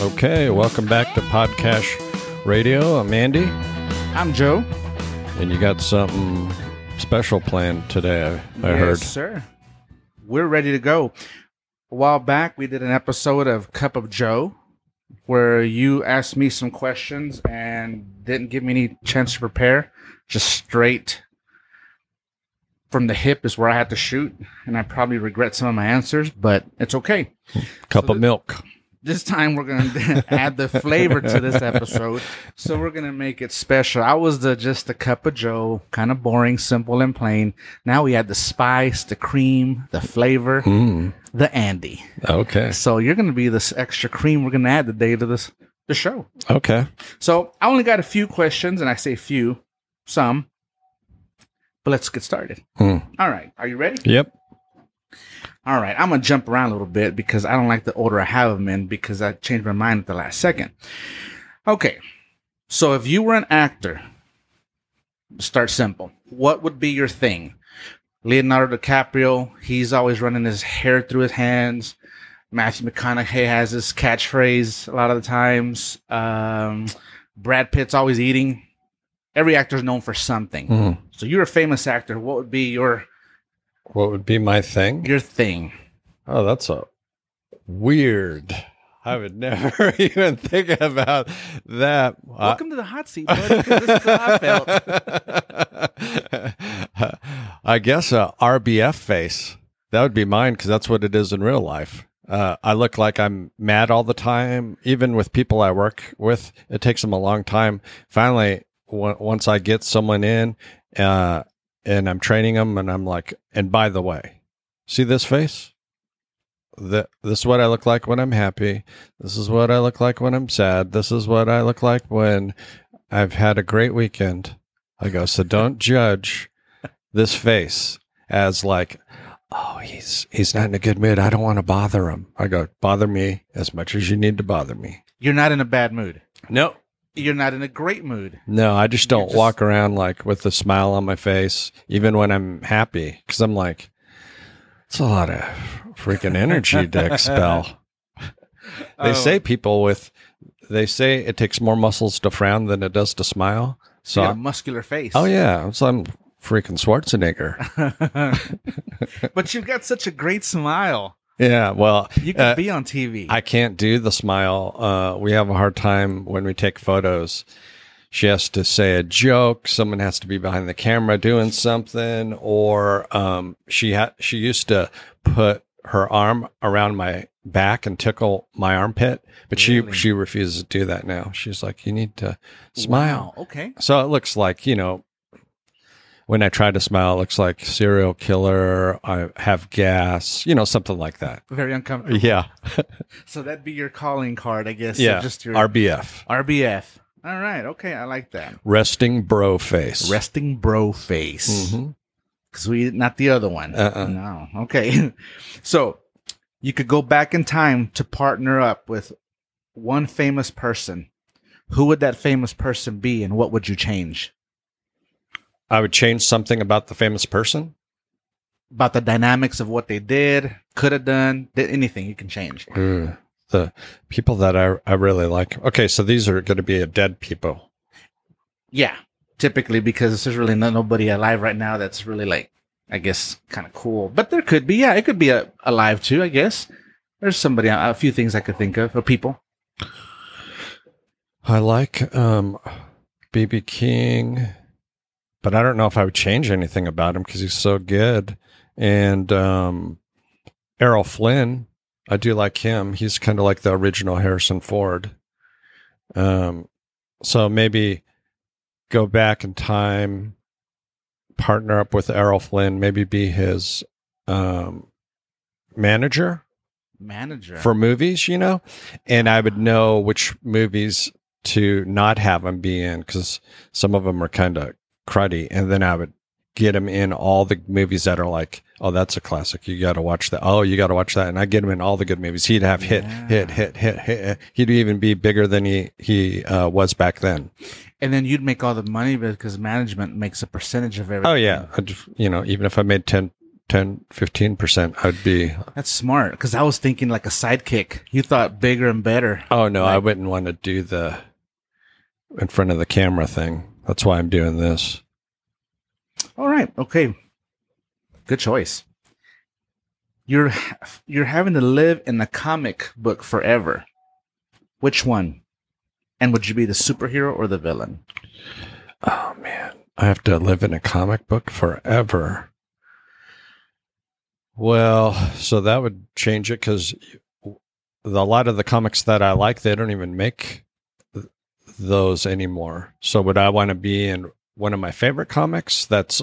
Okay, welcome back to Podcache Radio. I'm Andy, I'm Joe. and you got something special planned today. I, I yes, heard. sir. We're ready to go. A while back, we did an episode of Cup of Joe where you asked me some questions and didn't give me any chance to prepare. Just straight from the hip is where I had to shoot, and I probably regret some of my answers, but it's okay. Cup So of milk. This time we're going to add the flavor to this episode. So we're going to make it special. I was the just a cup of joe, kind of boring, simple and plain. Now we add the spice, the cream, the flavor, Mm, the Andy. okay. So you're going to be this extra cream we're going to add the day to this the show. Okay. So I only got a few questions and I say few, some. But let's get started. Hmm. All right. Are you ready? Yep. All right, I'm gonna jump around a little bit because I don't like the order I have them in because I changed my mind at the last second. Okay, so if you were an actor, start simple. What would be your thing? Leonardo DiCaprio, he's always running his hair through his hands. Matthew McConaughey has his catchphrase a lot of the times. Um, Brad Pitt's always eating. Every actor's known for something. Mm. So you're a famous actor. What would be your What would be my thing? your thing? Oh, that's a weird. I would never even think about that. I- Welcome to the hot seat, buddy. this is how I felt. I guess a RBF face. That would be mine because that's what it is in real life. Uh, I look like I'm mad all the time, even with people I work with. It takes them a long time. Finally, w- once I get someone in uh, and I'm training them, and I'm like, and by the way, see this face? The, this is what I look like when I'm happy. This is what I look like when I'm sad. This is what I look like when I've had a great weekend. I go, so don't judge this face as like, oh, he's he's not in a good mood. I don't want to bother him. I go, bother me as much as you need to bother me. You're not in a bad mood. No, You're not in a great mood. no, I just don't just- walk around like with a smile on my face, even when I'm happy, because I'm like, it's a lot of freaking energy to expel. They Oh. say people with, they say it takes more muscles to frown than it does to smile. So, you got a muscular face. oh yeah, so I'm freaking Schwarzenegger. but you've got such a great smile. Yeah, well, You can uh, be on TV. I can't do the smile. Uh, we have a hard time when we take photos. She has to say a joke. Someone has to be behind the camera doing something, or um, she ha- she used to put her arm around my back and tickle my armpit, but Really? she she refuses to do that now. She's like, "You need to smile." Wow, Okay. So it looks like you know. When I try to smile, it looks like serial killer. I have gas, you know, something like that. Very uncomfortable. Yeah, So that'd be your calling card, I guess. yeah. Just your RBF. RBF. All right. Okay. I like that. resting bro face. Resting bro face. Mhm. because we not the other one. Uh-uh. No. Okay. so you could go back in time to partner up with one famous person. Who would that famous person be, and what would you change I would change something about the famous person. about the dynamics of what they did, could have done, did anything you can change? The people that I, I really like. Okay, so these are going to be a dead people. Yeah, typically because there's really not nobody alive right now that's really like, I guess, kind of cool. But there could be, yeah, it could be a, alive too. I guess there's somebody, a few things I could think of, or people. I like um, BB King, but I don't know if I would change anything about him because he's so good. And um, Errol Flynn, I do like him. He's kind of like the original Harrison Ford. Um, so maybe go back in time, partner up with Errol Flynn, maybe be his um, manager Manager for movies, you know, and I would know which movies to not have him be in because some of them are kind of cruddy, and then I would get him in all the movies that are like, oh, that's a classic. You got to watch that. Oh, you got to watch that, and I get him in all the good movies. He'd have hit, Yeah. hit, hit, hit, hit. He'd even be bigger than he he uh, was back then. and then you'd make all the money because management makes a percentage of everything. Oh yeah, I'd, you know, even if I made ten 10, 15%. I'd be, That's smart because I was thinking like a sidekick. You thought bigger and better. oh no, I wouldn't want to do the in front of the camera thing. That's why I'm doing this. All right. Okay. Good choice. You're you're having to live in a comic book forever. Which one? And would you be the superhero or the villain? Oh man, I have to live in a comic book forever. Well, so that would change it because a lot of the comics that I like, they don't even make those anymore. So would I want to be in one of my favorite comics that's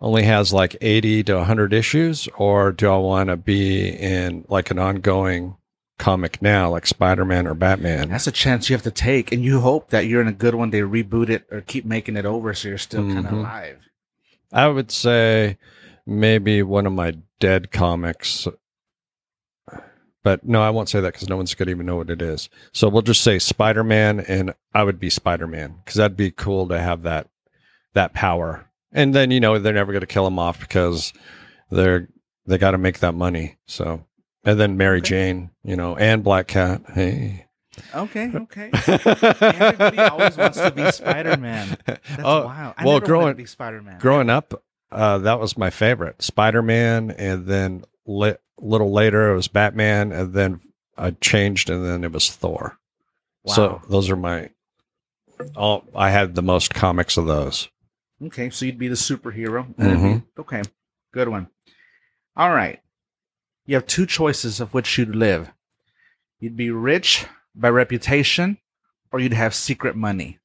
only has like 80 to 100 issues or do I want to be in like an ongoing comic now like Spider-Man or Batman? That's a chance you have to take, and you hope that you're in a good one. They reboot it or keep making it over, so you're still kind of mm-hmm. alive. I would say maybe one of my dead comics. But no, I won't say that because no one's going to even know what it is. So we'll just say Spider Man, and I would be Spider Man because that'd be cool to have that that power. And then you know they're never going to kill him off because they're they got to make that money. So and then Mary Okay. Jane, you know, and Black Cat. Hey, Okay, okay. Everybody always wants to be Spider-Man. That's oh, wild. I well, growing be Spider-Man. growing up, uh, that was my favorite. Spider Man, and then li- little later it was Batman, and then I changed, and then it was Thor. Wow. So those are my. All I had the most comics of those. Okay, so you'd be the superhero. Mm-hmm. okay, good one. All right. You have two choices of which you'd live. You'd be rich by reputation, or you'd have secret money.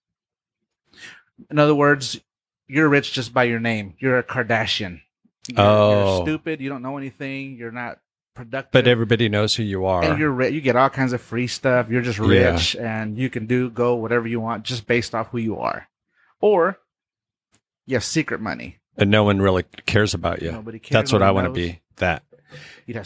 In other words, you're rich just by your name. You're a Kardashian. You're, Oh. you're stupid. You don't know anything. You're not productive. But everybody knows who you are. and you're rich. You get all kinds of free stuff. You're just Yeah. rich, and you can do go whatever you want just based off who you are. Or you have secret money. and no one really cares about you. Nobody cares. That's what I want to be. That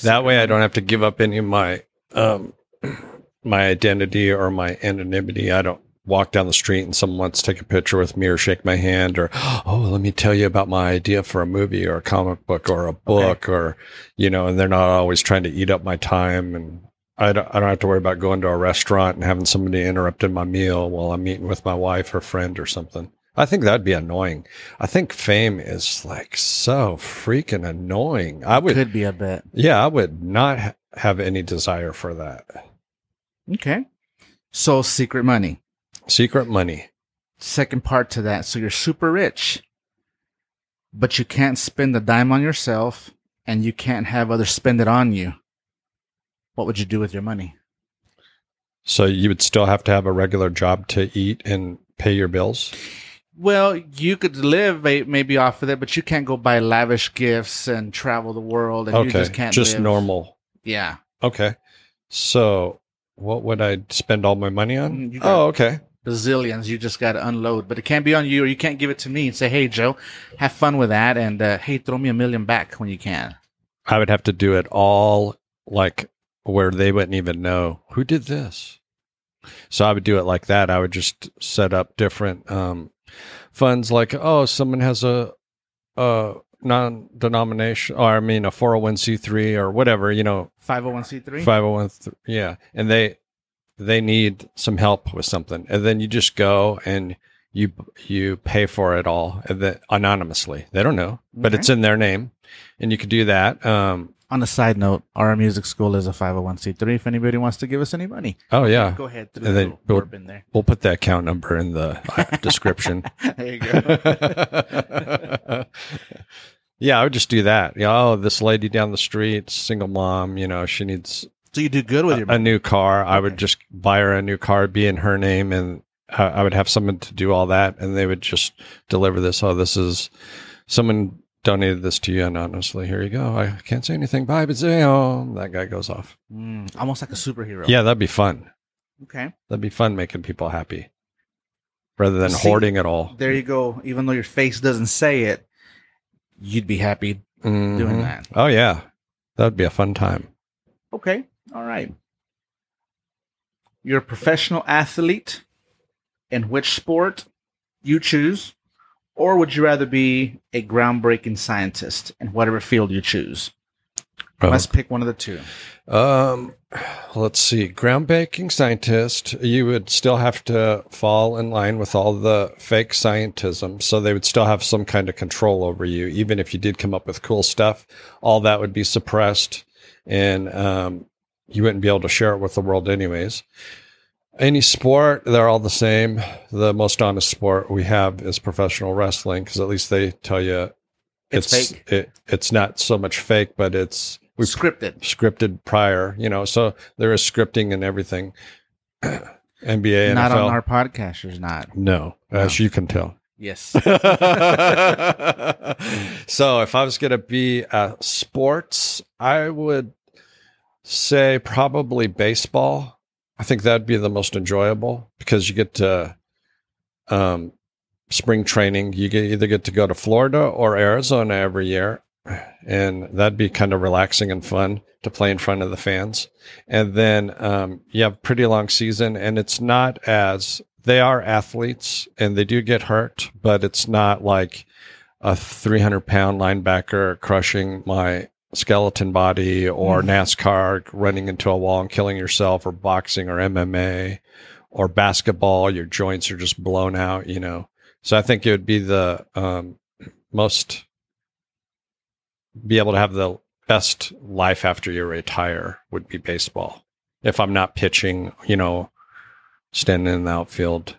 that way I don't have to give up any of my um my identity or my anonymity. I don't walk down the street and someone wants to take a picture with me or shake my hand or oh let me tell you about my idea for a movie or a comic book or a book or you know and they're not always trying to eat up my time and I don't, I don't have to worry about going to a restaurant and having somebody interrupting my meal while I'm meeting with my wife or friend or something. I think that'd be annoying. I think fame is like so freaking annoying. I would Could be a bit. yeah, I would not ha- have any desire for that. Okay. So secret money. Secret money. Second part to that. So you're super rich, but you can't spend a dime on yourself, and you can't have others spend it on you. What would you do with your money? So you would still have to have a regular job to eat and pay your bills. Well, you could live maybe off of it, but you can't go buy lavish gifts and travel the world, and okay, you just can't. just live. normal. Yeah. Okay. So what would I spend all my money on? Mm, Oh, okay. Bazillions. You just got to unload, but it can't be on you, or you can't give it to me and say, "Hey, Joe, have fun with that," and uh, "Hey, throw me a million back when you can." I would have to do it all like where they wouldn't even know who did this. So I would do it like that. I would just set up different um, funds, like oh, someone has a, a non-denomination, or I mean a four hundred one c three or whatever, you know, Five hundred one c three. five hundred one, yeah, and they they need some help with something, and then you just go and you you pay for it all, and then anonymously. They don't know, but Okay. it's in their name, and you could do that. Um, On a side note, our music school is a five hundred one c three. If anybody wants to give us any money, oh yeah, go ahead. Through And the then we'll- in there. we'll put the account number in the uh, description. there you go. yeah, I would just do that. Yeah, oh, this lady down the street, single mom, you know, she needs so you do good with your a, a new car. I would just buy her a new car, be in her name, and I, I would have someone to do all that, and they would just deliver this. Oh, this is someone donated this to you anonymously. Here you go. I can't say anything. Bye, but say, oh, that guy goes off. Mm, almost like a superhero. Yeah, that'd be fun. Okay. That'd be fun making people happy rather than See, hoarding it all. There you go. Even though your face doesn't say it, you'd be happy doing Mhm. that. Oh yeah, that'd be a fun time. Okay. All right. You're a professional athlete in which sport you choose, Or would you rather be a groundbreaking scientist in whatever field you choose? Let's pick one of the two. Um, let's see. Groundbreaking scientist, you would still have to fall in line with all the fake scientism. So they would still have some kind of control over you. Even if you did come up with cool stuff, all that would be suppressed and um, you wouldn't be able to share it with the world, anyways. Any sport, they're all the same. The most honest sport we have is professional wrestling because at least they tell you It's fake. It, it's not so much fake, but it's we Scripted. scripted prior, you know, so there is scripting and everything. NBA, Not NFL. on our podcast, there's not. no, as you can tell. Yes. so if I was going to be a sports, I would say probably baseball. I think that'd be the most enjoyable because you get to um, spring training. You get either get to go to Florida or Arizona every year, and that'd be kind of relaxing and fun to play in front of the fans. And then um, you have a pretty long season, and it's not as they are athletes and they do get hurt, but it's not like a 300 pound linebacker crushing my skeleton body or NASCAR running into a wall and killing yourself or boxing or MMA or basketball. Your joints are just blown out, you know. So I think it would be the um, most be able to have the best life after you retire would be baseball. If I'm not pitching, you know, standing in the outfield.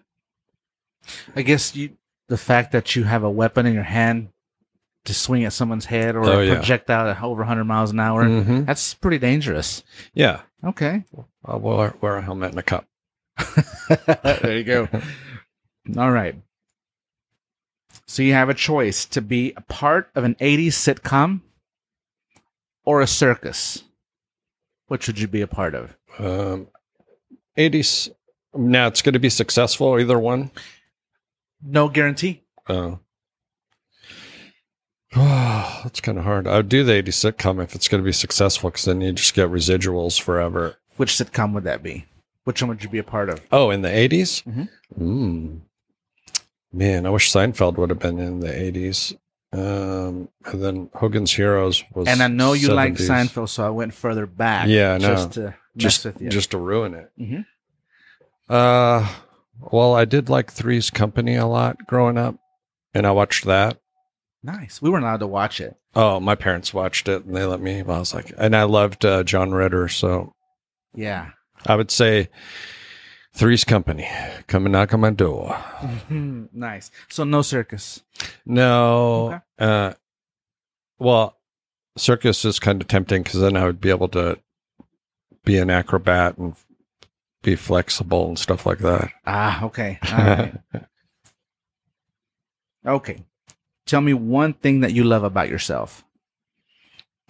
I guess you, the fact that you have a weapon in your hand to swing at someone's head or Oh, a yeah. projectile at over 100 miles an hour, Mhm. that's pretty dangerous. Yeah. Okay. I'll wear, wear a helmet and a cup. there you go. All right. So you have a choice to be a part of an 80s sitcom or a circus. Which would you be a part of? Um, 80s. Now it's going to be successful, either one. No guarantee. Oh. That's kind of hard. I would do the 80s sitcom if it's going to be successful because then you just get residuals forever. Which sitcom would that be? Which one would you be a part of? Oh, in the 80s? Mhm. Mm. Man, I wish Seinfeld would have been in the 80s. Um, and then Hogan's Heroes was. And I know you like Seinfeld, so I went further back. Yeah. Just to mess Just, with you. just to ruin it. Mhm. Uh, well, I did like Three's Company a lot growing up, and I watched that. Nice. We weren't allowed to watch it. Oh, my parents watched it and they let me. Well, I was like, and I loved uh, John Ritter, so Yeah. I would say Three's Company. Come and knock on my door. nice. So no circus. No, Okay. uh, well, circus is kind of tempting because then I would be able to be an acrobat and be flexible and stuff like that. Ah, okay. All right. okay. Tell me one thing that you love about yourself.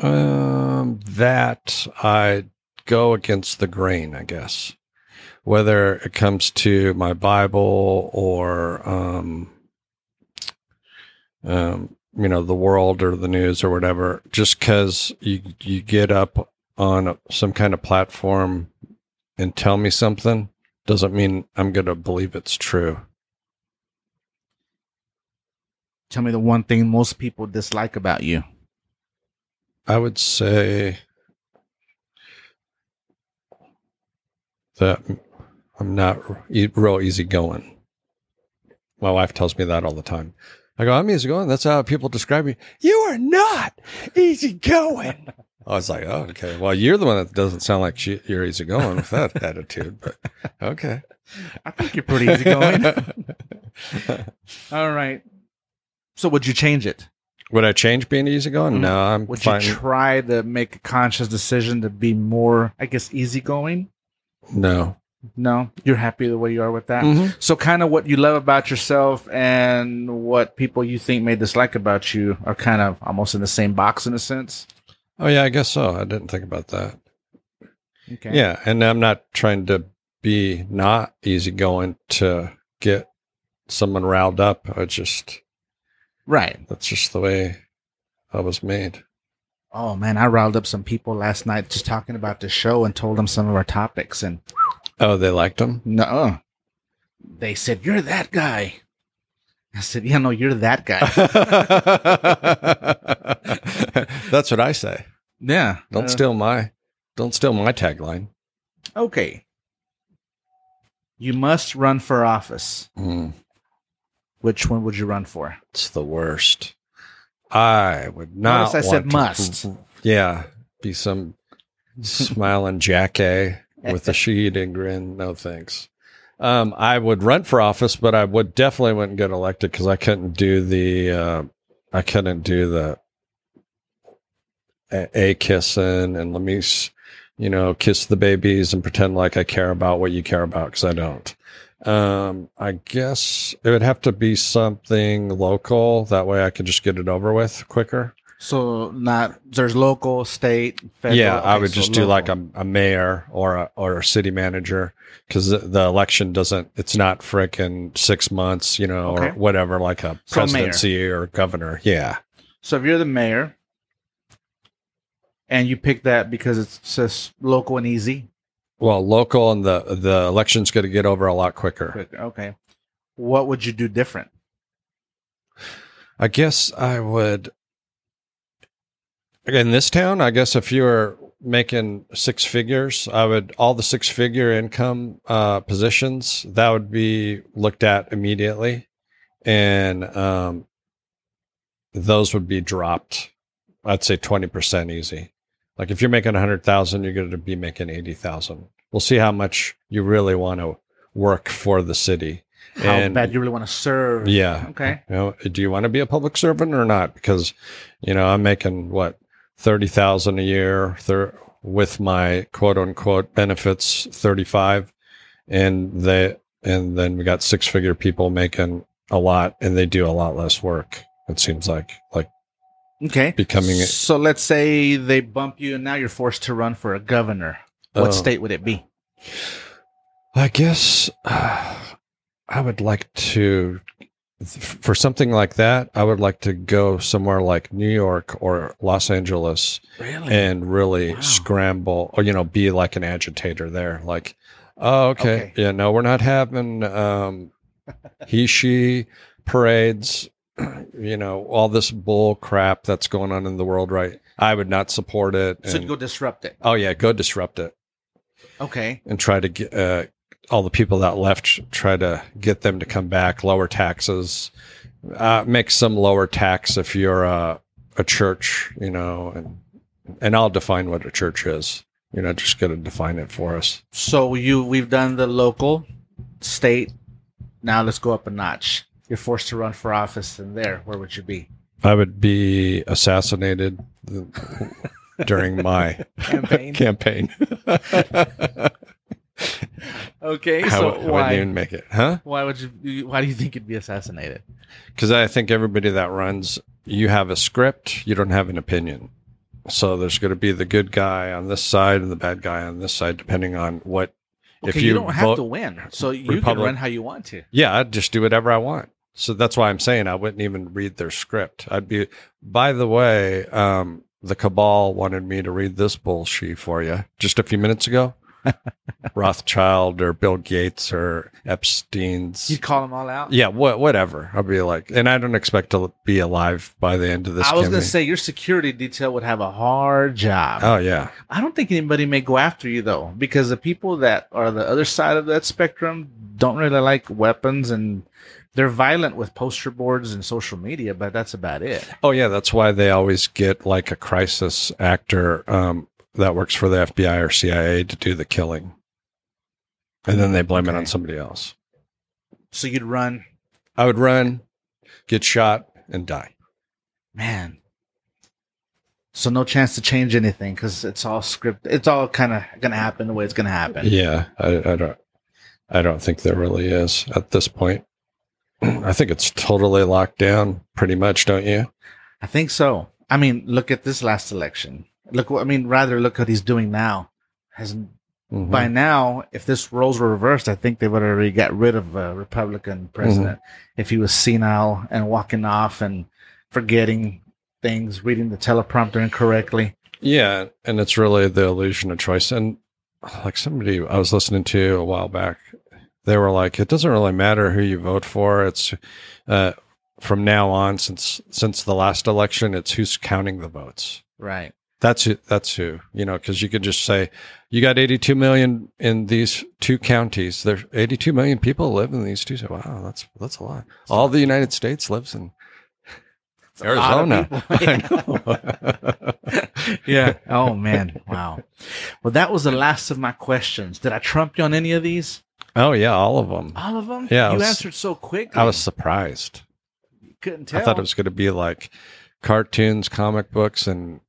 Um, that I go against the grain, I guess. Whether it comes to my Bible or, um, um, you know, the world or the news or whatever, just because you you get up on some kind of platform and tell me something doesn't mean I'm going to believe it's true. Tell me the one thing most people dislike about you. I would say that I'm not real easygoing. My wife tells me that all the time. I go, I'm easygoing. That's how people describe me. You are not easygoing. I was like, oh, okay. Well, you're the one that doesn't sound like she, you're easygoing with that attitude, but okay. I think you're pretty easygoing. All right. So would you change it? Would I change being easygoing? Mhm. No, I'm Would fine. you try to make a conscious decision to be more, I guess, easygoing? no. No, you're happy the way you are with that. Mhm. So, kind of what you love about yourself and what people you think may dislike about you are kind of almost in the same box in a sense. Oh, yeah, I guess so. I didn't think about that. Okay. Yeah, and I'm not trying to be not easygoing to get someone riled up. I just Right. that's just the way I was made. Oh man, I riled up some people last night just talking about the show and told them some of our topics, and Oh, they liked them. no, they said you're that guy. I said, "Yeah, no, you're that guy." That's what I say. yeah. Don't Uh, steal my don't steal my tagline. Okay. You must run for office. Mm, Which one would you run for? it's the worst. I would not. I said to- must. Yeah, be some smiling jackie with a she-eating grin. No thanks. Um, I would run for office, but I would definitely wouldn't get elected because I couldn't do the. Uh, I couldn't do the a, a kissing and let me, you know, kiss the babies and pretend like I care about what you care about because I don't. Um, I guess it would have to be something local. That way, I could just get it over with quicker. So not there's local, state, federal. Yeah, I would just do like a, a mayor or a or a city manager because the, the election doesn't. It's not frickin' six months, you know, or whatever, like a So mayor. presidency or governor. Yeah, So if you're the mayor and you pick that because it's just local and easy, well, local and the the election's going to get over a lot quicker. quick, okay. What would you do different? I guess I would. In this town, I guess if you were making six figures, I would all the six figure income uh, positions that would be looked at immediately, and um, those would be dropped. I'd say twenty percent easy. Like if you're making a hundred thousand, you're going to be making eighty thousand. We'll see how much you really want to work for the city. How And- bad you really want to serve? Yeah. Okay. You know, do you want to be a public servant or not? Because, you know, I'm making what thirty thousand a year thir- with my quote unquote benefits, thirty five, and they and then we got six figure people making a lot, and they do a lot less work. It seems like like Okay. becoming a- So let's say they bump you and now you're forced to run for a governor. What Oh. state would it be? I guess uh, I would like to, for something like that, I would like to go somewhere like New York or Los Angeles Really? and really Wow. scramble or, you know, be like an agitator there. Like, oh, okay. Okay. Yeah, no, we're not having um, he, she parades, you know, all this bull crap that's going on in the world, right? I would not support it. so and- go disrupt it. oh, yeah, go disrupt it Okay. and try to get uh, all the people that left try to get them to come back lower taxes uh, make some lower tax if you're a, a church you know and and i'll define what a church is you're not just going to define it for us So you we've done the local, state. Now let's go up a notch. You're forced to run for office, and there, where would you be? i would be assassinated during my Campaign. campaign Okay, I so w- I wouldn't why? even make it huh Why would you? Why do you think you'd be assassinated? because I think everybody that runs, you have a script, you don't have an opinion. So there's going to be the good guy on this side and the bad guy on this side, depending on what. Okay, if you, you, don't have to win, so you can run how you want to. yeah, I'd just do whatever I want. So that's why I'm saying I wouldn't even read their script. I'd be. By the way, um, the cabal wanted me to read this bullshit for you just a few minutes ago. Rothschild or Bill Gates or Epstein's. You'd call them all out. yeah, what, whatever. I'll be like, and I don't expect to be alive by the end of this. I was going to say your security detail would have a hard job. Oh yeah, I don't think anybody may go after you though, because the people that are the other side of that spectrum don't really like weapons and they're violent with poster boards and social media, but that's about it. oh yeah. That's why they always get like a crisis actor um, that works for the FBI or CIA to do the killing, and then they blame it on somebody else. So you'd run, I would run, get shot, and die. man. So no chance to change anything because it's all script. It's all kind of going to happen the way it's going to happen. Yeah, I, I don't. I don't think there really is at this point. I think it's totally locked down, pretty much, don't you? I think so. I mean, look at this last election. Look, I mean, rather look what he's doing now. Has Mhm. by now, if this roles were reversed, I think they would have already got rid of a Republican president if he was senile and walking off and forgetting things, reading the teleprompter incorrectly. Yeah, and it's really the illusion of choice. And like somebody I was listening to a while back, They were like, it doesn't really matter who you vote for. It's uh, from now on, since since the last election, it's who's counting the votes. Right. That's who, that's who, you know, because you could just say, you got 82 million in these two counties. There 82 million people live in these two. So, wow, that's, that's a lot. All the United States lives in a lot of Arizona. people. yeah. Oh man. Wow. Well, that was the last of my questions. Did I trump you on any of these? Oh, yeah, all of them. All of them? Yeah, You was- answered so quick. I was surprised. couldn't tell. I thought it was going to be like cartoons, comic books, and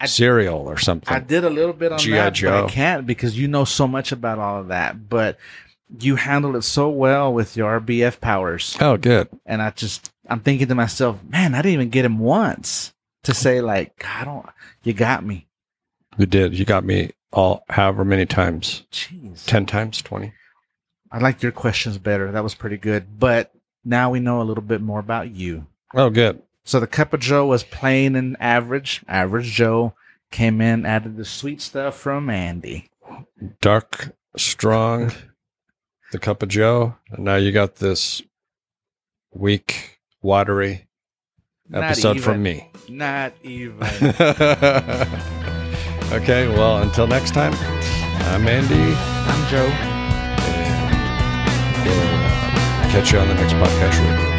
I- cereal or something. I did a little bit on that, but I can't because you know so much about all of that. But you handled it so well with your RBF powers, oh, good. and I just I'm thinking to myself, man, I didn't even get him once to say like, I don't. You got me. You did. You got me all however many times. Jeez. 10 times, 20. I liked your questions better. That was pretty good. But now we know a little bit more about you. Oh, good. So the cup of Joe was plain and average. Average Joe came in, added the sweet stuff from Andy. Dark, strong, the cup of Joe. And now you got this weak, watery Not episode from me. Not even. okay, well, until next time, I'm Andy. I'm Joe. Catch you on the next Podcache. Radio.